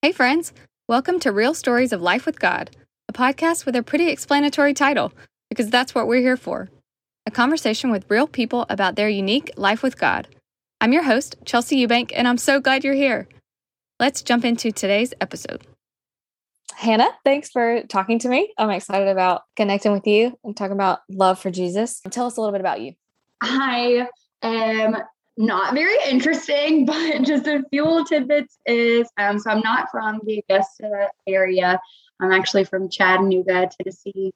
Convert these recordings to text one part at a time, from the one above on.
Hey, friends. Welcome to Real Stories of Life with God, a podcast with a pretty explanatory title, because that's what we're here for a conversation with real people about their unique life with God. I'm your host, Chelsea Eubank, and I'm so glad you're here. Let's jump into today's episode. Hannah, thanks for talking to me. I'm excited about connecting with you and talking about love for Jesus. Tell us a little bit about you. I am um, not very interesting, but just a few little tidbits is um, so I'm not from the Augusta area. I'm actually from Chattanooga, Tennessee.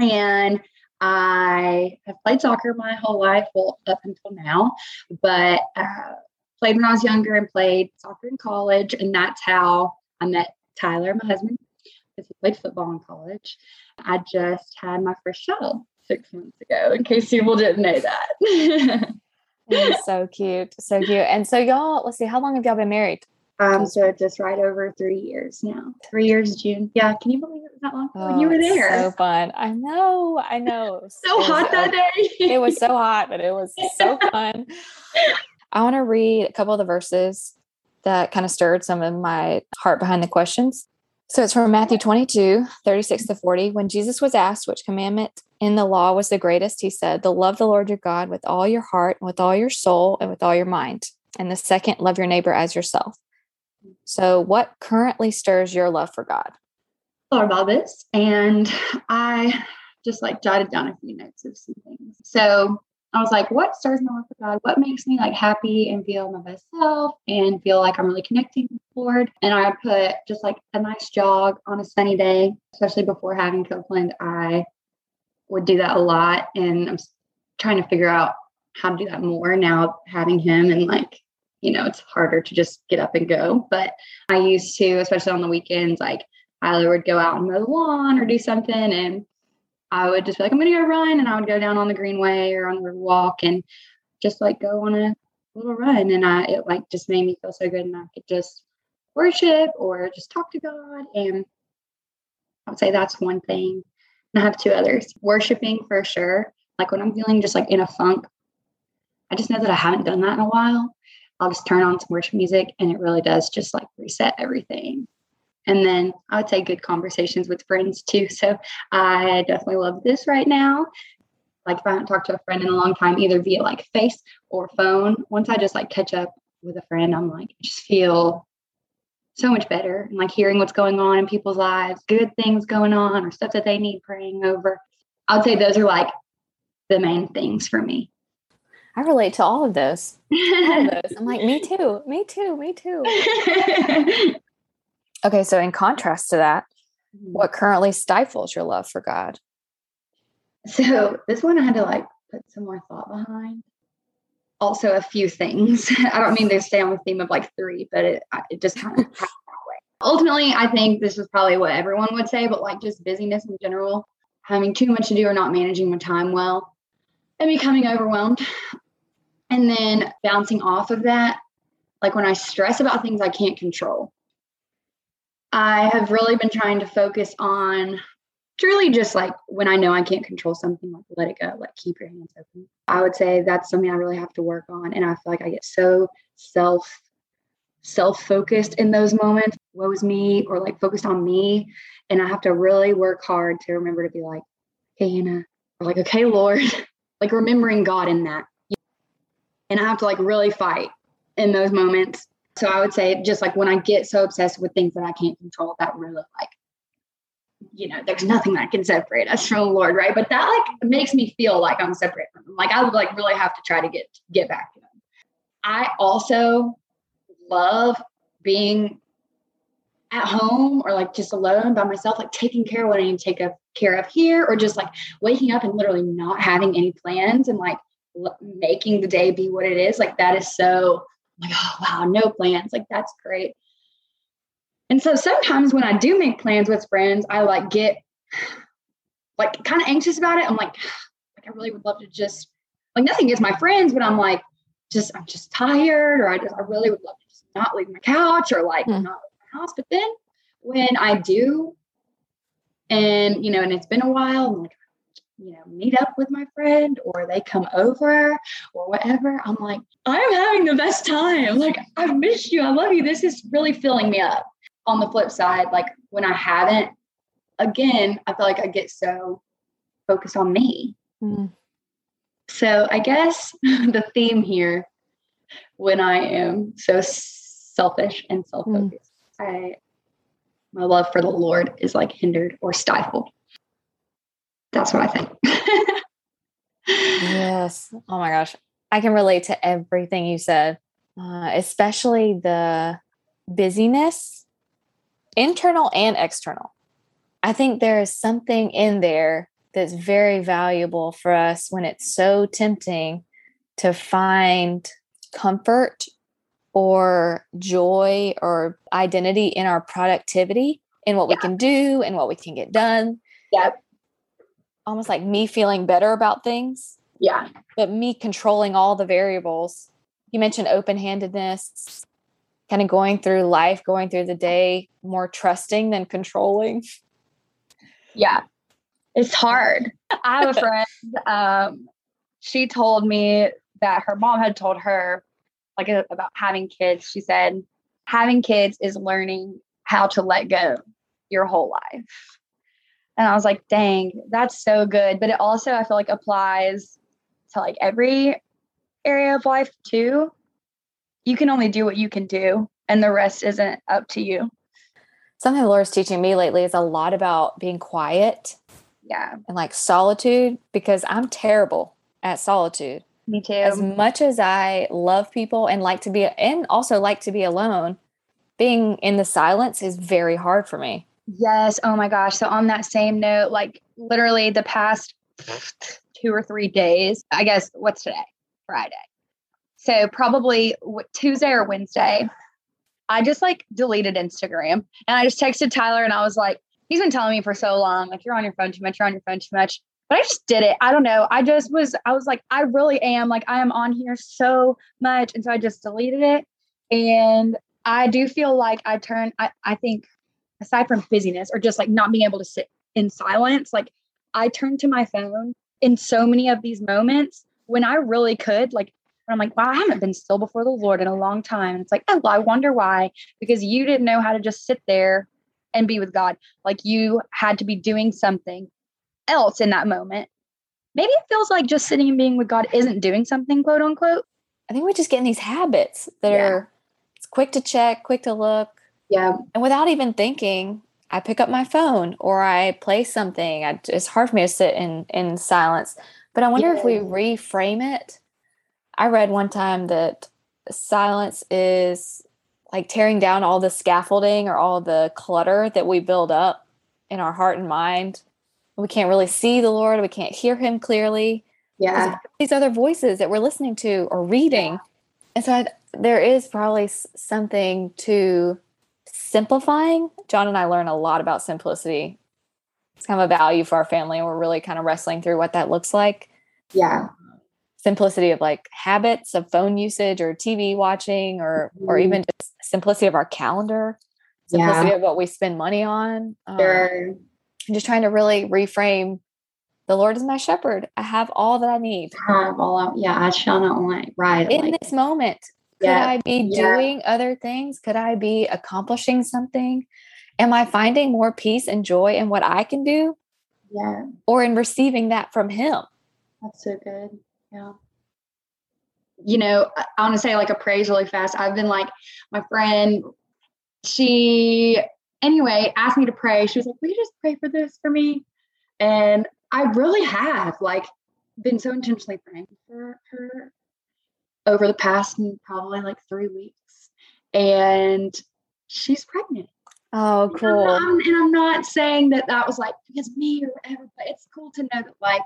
And I have played soccer my whole life, well, up until now, but uh, played when I was younger and played soccer in college. And that's how I met Tyler, my husband, because he played football in college. I just had my first child six months ago, in case people didn't know that. so cute. So cute. And so y'all, let's see, how long have y'all been married? Um, so just right over three years now. Three years June. Yeah, can you believe it was that long? Oh, you were there. So fun. I know. I know. so hot that day. it was so hot, but it was so fun. I want to read a couple of the verses that kind of stirred some of my heart behind the questions. So it's from Matthew 22, 36 to 40. When Jesus was asked which commandment in the law was the greatest, he said, The love the Lord your God with all your heart, and with all your soul, and with all your mind. And the second, love your neighbor as yourself. So, what currently stirs your love for God? Thought about this, and I just like jotted down a few notes of some things. So, I was like, what stirs my love for God? What makes me like happy and feel my best self and feel like I'm really connecting with the Lord? And I put just like a nice jog on a sunny day, especially before having Copeland. I would do that a lot. And I'm trying to figure out how to do that more now having him and like, you know, it's harder to just get up and go. But I used to, especially on the weekends, like Tyler would go out and mow the lawn or do something and I would just be like, I'm gonna go run, and I would go down on the greenway or on the walk and just like go on a little run. And I it like just made me feel so good and I could just worship or just talk to God. And I would say that's one thing. And I have two others. Worshiping for sure. Like when I'm feeling just like in a funk, I just know that I haven't done that in a while. I'll just turn on some worship music and it really does just like reset everything. And then I would say good conversations with friends too. So I definitely love this right now. Like if I haven't talked to a friend in a long time, either via like face or phone, once I just like catch up with a friend, I'm like, just feel so much better. And like hearing what's going on in people's lives, good things going on or stuff that they need praying over. I would say those are like the main things for me. I relate to all of those. All of those. I'm like, me too, me too, me too. Okay, so in contrast to that, mm-hmm. what currently stifles your love for God? So this one I had to like put some more thought behind. Also, a few things. I don't mean to stay on the theme of like three, but it it just kind of that way. Ultimately, I think this is probably what everyone would say, but like just busyness in general, having too much to do or not managing my time well, and becoming overwhelmed. And then bouncing off of that, like when I stress about things I can't control, I have really been trying to focus on truly just like when I know I can't control something, like let it go, like keep your hands open. I would say that's something I really have to work on. And I feel like I get so self self focused in those moments. Woe is me, or like focused on me. And I have to really work hard to remember to be like, hey, Hannah, or like, okay, Lord, like remembering God in that. And I have to like really fight in those moments so I would say just like when I get so obsessed with things that I can't control, that really like, you know, there's nothing that can separate us from the Lord, right? But that like makes me feel like I'm separate from him. Like I would like really have to try to get get back to him. I also love being at home or like just alone by myself, like taking care of what I need to take care of here, or just like waking up and literally not having any plans and like making the day be what it is. Like that is so like, oh, wow, no plans. Like, that's great. And so sometimes when I do make plans with friends, I like get like kind of anxious about it. I'm like, like, I really would love to just, like, nothing against my friends, but I'm like, just, I'm just tired, or I just, I really would love to just not leave my couch or like mm. not leave my house. But then when I do, and, you know, and it's been a while, I'm like, you know, meet up with my friend or they come over or whatever, I'm like, I'm having the best time. Like, I miss you. I love you. This is really filling me up. on the flip side, like when I haven't, again, I feel like I get so focused on me. Mm. So I guess the theme here, when I am so selfish and self-focused, mm. I my love for the Lord is like hindered or stifled. That's what I think. yes. Oh my gosh. I can relate to everything you said, uh, especially the busyness, internal and external. I think there is something in there that's very valuable for us when it's so tempting to find comfort or joy or identity in our productivity in what yeah. we can do and what we can get done. Yep. Almost like me feeling better about things. Yeah. But me controlling all the variables. You mentioned open handedness, kind of going through life, going through the day, more trusting than controlling. Yeah. It's hard. I have a friend, um, she told me that her mom had told her like about having kids. She said, having kids is learning how to let go your whole life. And I was like, dang, that's so good. But it also, I feel like, applies to like every area of life too. You can only do what you can do, and the rest isn't up to you. Something the Lord's teaching me lately is a lot about being quiet. Yeah. And like solitude, because I'm terrible at solitude. Me too. As much as I love people and like to be, and also like to be alone, being in the silence is very hard for me. Yes. Oh my gosh. So, on that same note, like literally the past two or three days, I guess, what's today? Friday. So, probably Tuesday or Wednesday, I just like deleted Instagram and I just texted Tyler and I was like, he's been telling me for so long, like, you're on your phone too much, you're on your phone too much but I just did it. I don't know. I just was, I was like, I really am like, I am on here so much. And so I just deleted it. And I do feel like I turn, I, I think aside from busyness or just like not being able to sit in silence, like I turn to my phone in so many of these moments when I really could, like, I'm like, wow, I haven't been still before the Lord in a long time. And it's like, oh, I wonder why. Because you didn't know how to just sit there and be with God. Like you had to be doing something else in that moment. Maybe it feels like just sitting and being with God isn't doing something, quote unquote. I think we just get in these habits that yeah. are it's quick to check, quick to look. Yeah. And without even thinking, I pick up my phone or I play something. I, it's hard for me to sit in in silence. But I wonder yeah. if we reframe it. I read one time that silence is like tearing down all the scaffolding or all the clutter that we build up in our heart and mind we can't really see the Lord, we can't hear him clearly. Yeah. These other voices that we're listening to or reading. Yeah. And so I, there is probably something to simplifying. John and I learn a lot about simplicity. It's kind of a value for our family, and we're really kind of wrestling through what that looks like. Yeah. Simplicity of like habits of phone usage or TV watching or mm-hmm. or even just simplicity of our calendar, simplicity yeah. of what we spend money on. Sure. Um, I'm just trying to really reframe the Lord is my shepherd. I have all that I need. I have all yeah, I shall not want right. In like, this moment, could yeah, I be yeah. doing other things? Could I be accomplishing something? Am I finding more peace and joy in what I can do? Yeah. Or in receiving that from him? That's so good. Yeah. You know, I want to say like a praise really fast. I've been like my friend, she anyway, asked me to pray. She was like, Will you just pray for this for me? And I really have like been so intentionally praying for her over the past probably like three weeks. And she's pregnant. Oh, cool. And I'm, and I'm not saying that that was like because me or whatever, but it's cool to know that like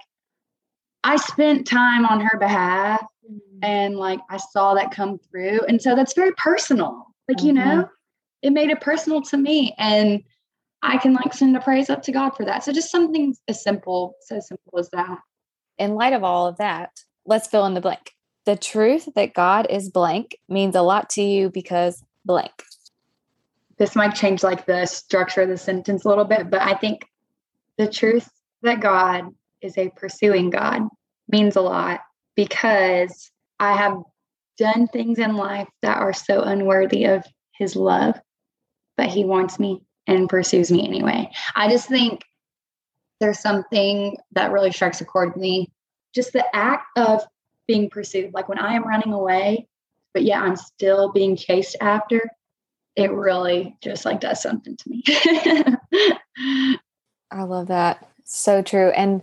I spent time on her behalf mm-hmm. and like I saw that come through. And so that's very personal. Like, mm-hmm. you know, it made it personal to me and I can like send a praise up to God for that. So just something as simple, so simple as that. In light of all of that, let's fill in the blank. The truth that God is blank means a lot to you because blank. This might change like the structure of the sentence a little bit, but I think the truth that God is a pursuing God means a lot because I have done things in life that are so unworthy of his love but he wants me and pursues me anyway. I just think there's something that really strikes a chord with me. Just the act of being pursued, like when I am running away, but yeah, I'm still being chased after. It really just like does something to me. I love that. So true. And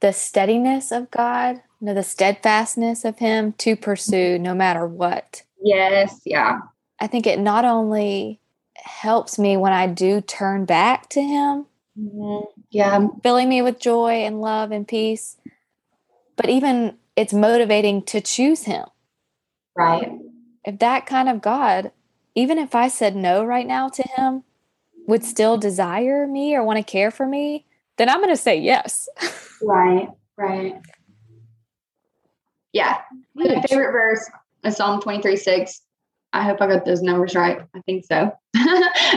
the steadiness of God, you know, the steadfastness of Him to pursue no matter what. Yes. Yeah. I think it not only helps me when I do turn back to Him. Mm-hmm. Yeah. Filling me with joy and love and peace. But even it's motivating to choose Him. Right. If that kind of God, even if I said no right now to Him, would still desire me or want to care for me, then I'm going to say yes. right. Right. Yeah. My favorite verse is Psalm 23 6. I hope I got those numbers right. I think so.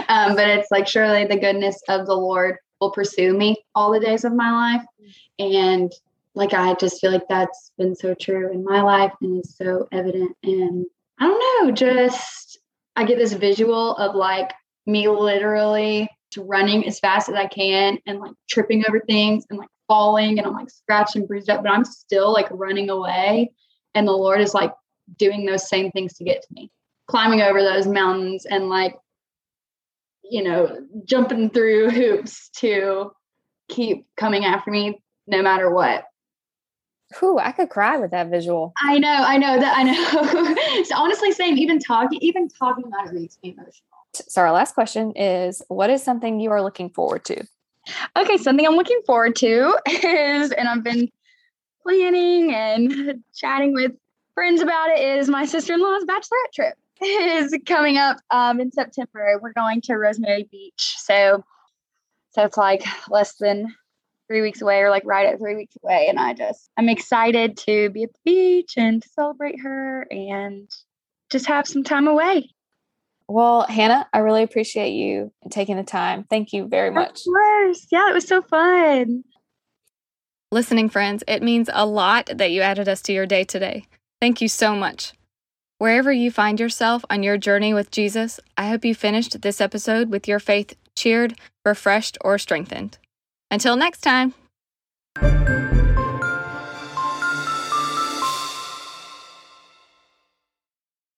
um, but it's like, surely the goodness of the Lord will pursue me all the days of my life. And like, I just feel like that's been so true in my life and is so evident. And I don't know, just I get this visual of like me literally running as fast as I can and like tripping over things and like falling and I'm like scratched and bruised up, but I'm still like running away. And the Lord is like doing those same things to get to me, climbing over those mountains and like, you know, jumping through hoops to keep coming after me no matter what. Whew, I could cry with that visual. I know, I know that I know. so honestly, same. Even talking, even talking about it makes me emotional. So our last question is: What is something you are looking forward to? Okay, something I'm looking forward to is, and I've been planning and chatting with friends about it, is my sister in law's bachelorette trip is coming up um, in September. We're going to Rosemary Beach, so so it's like less than three weeks away, or like right at three weeks away, and I just I'm excited to be at the beach and to celebrate her and just have some time away. Well, Hannah, I really appreciate you taking the time. Thank you very much. Of course. Yeah, it was so fun. Listening friends, it means a lot that you added us to your day today. Thank you so much. Wherever you find yourself on your journey with Jesus, I hope you finished this episode with your faith cheered, refreshed, or strengthened. Until next time.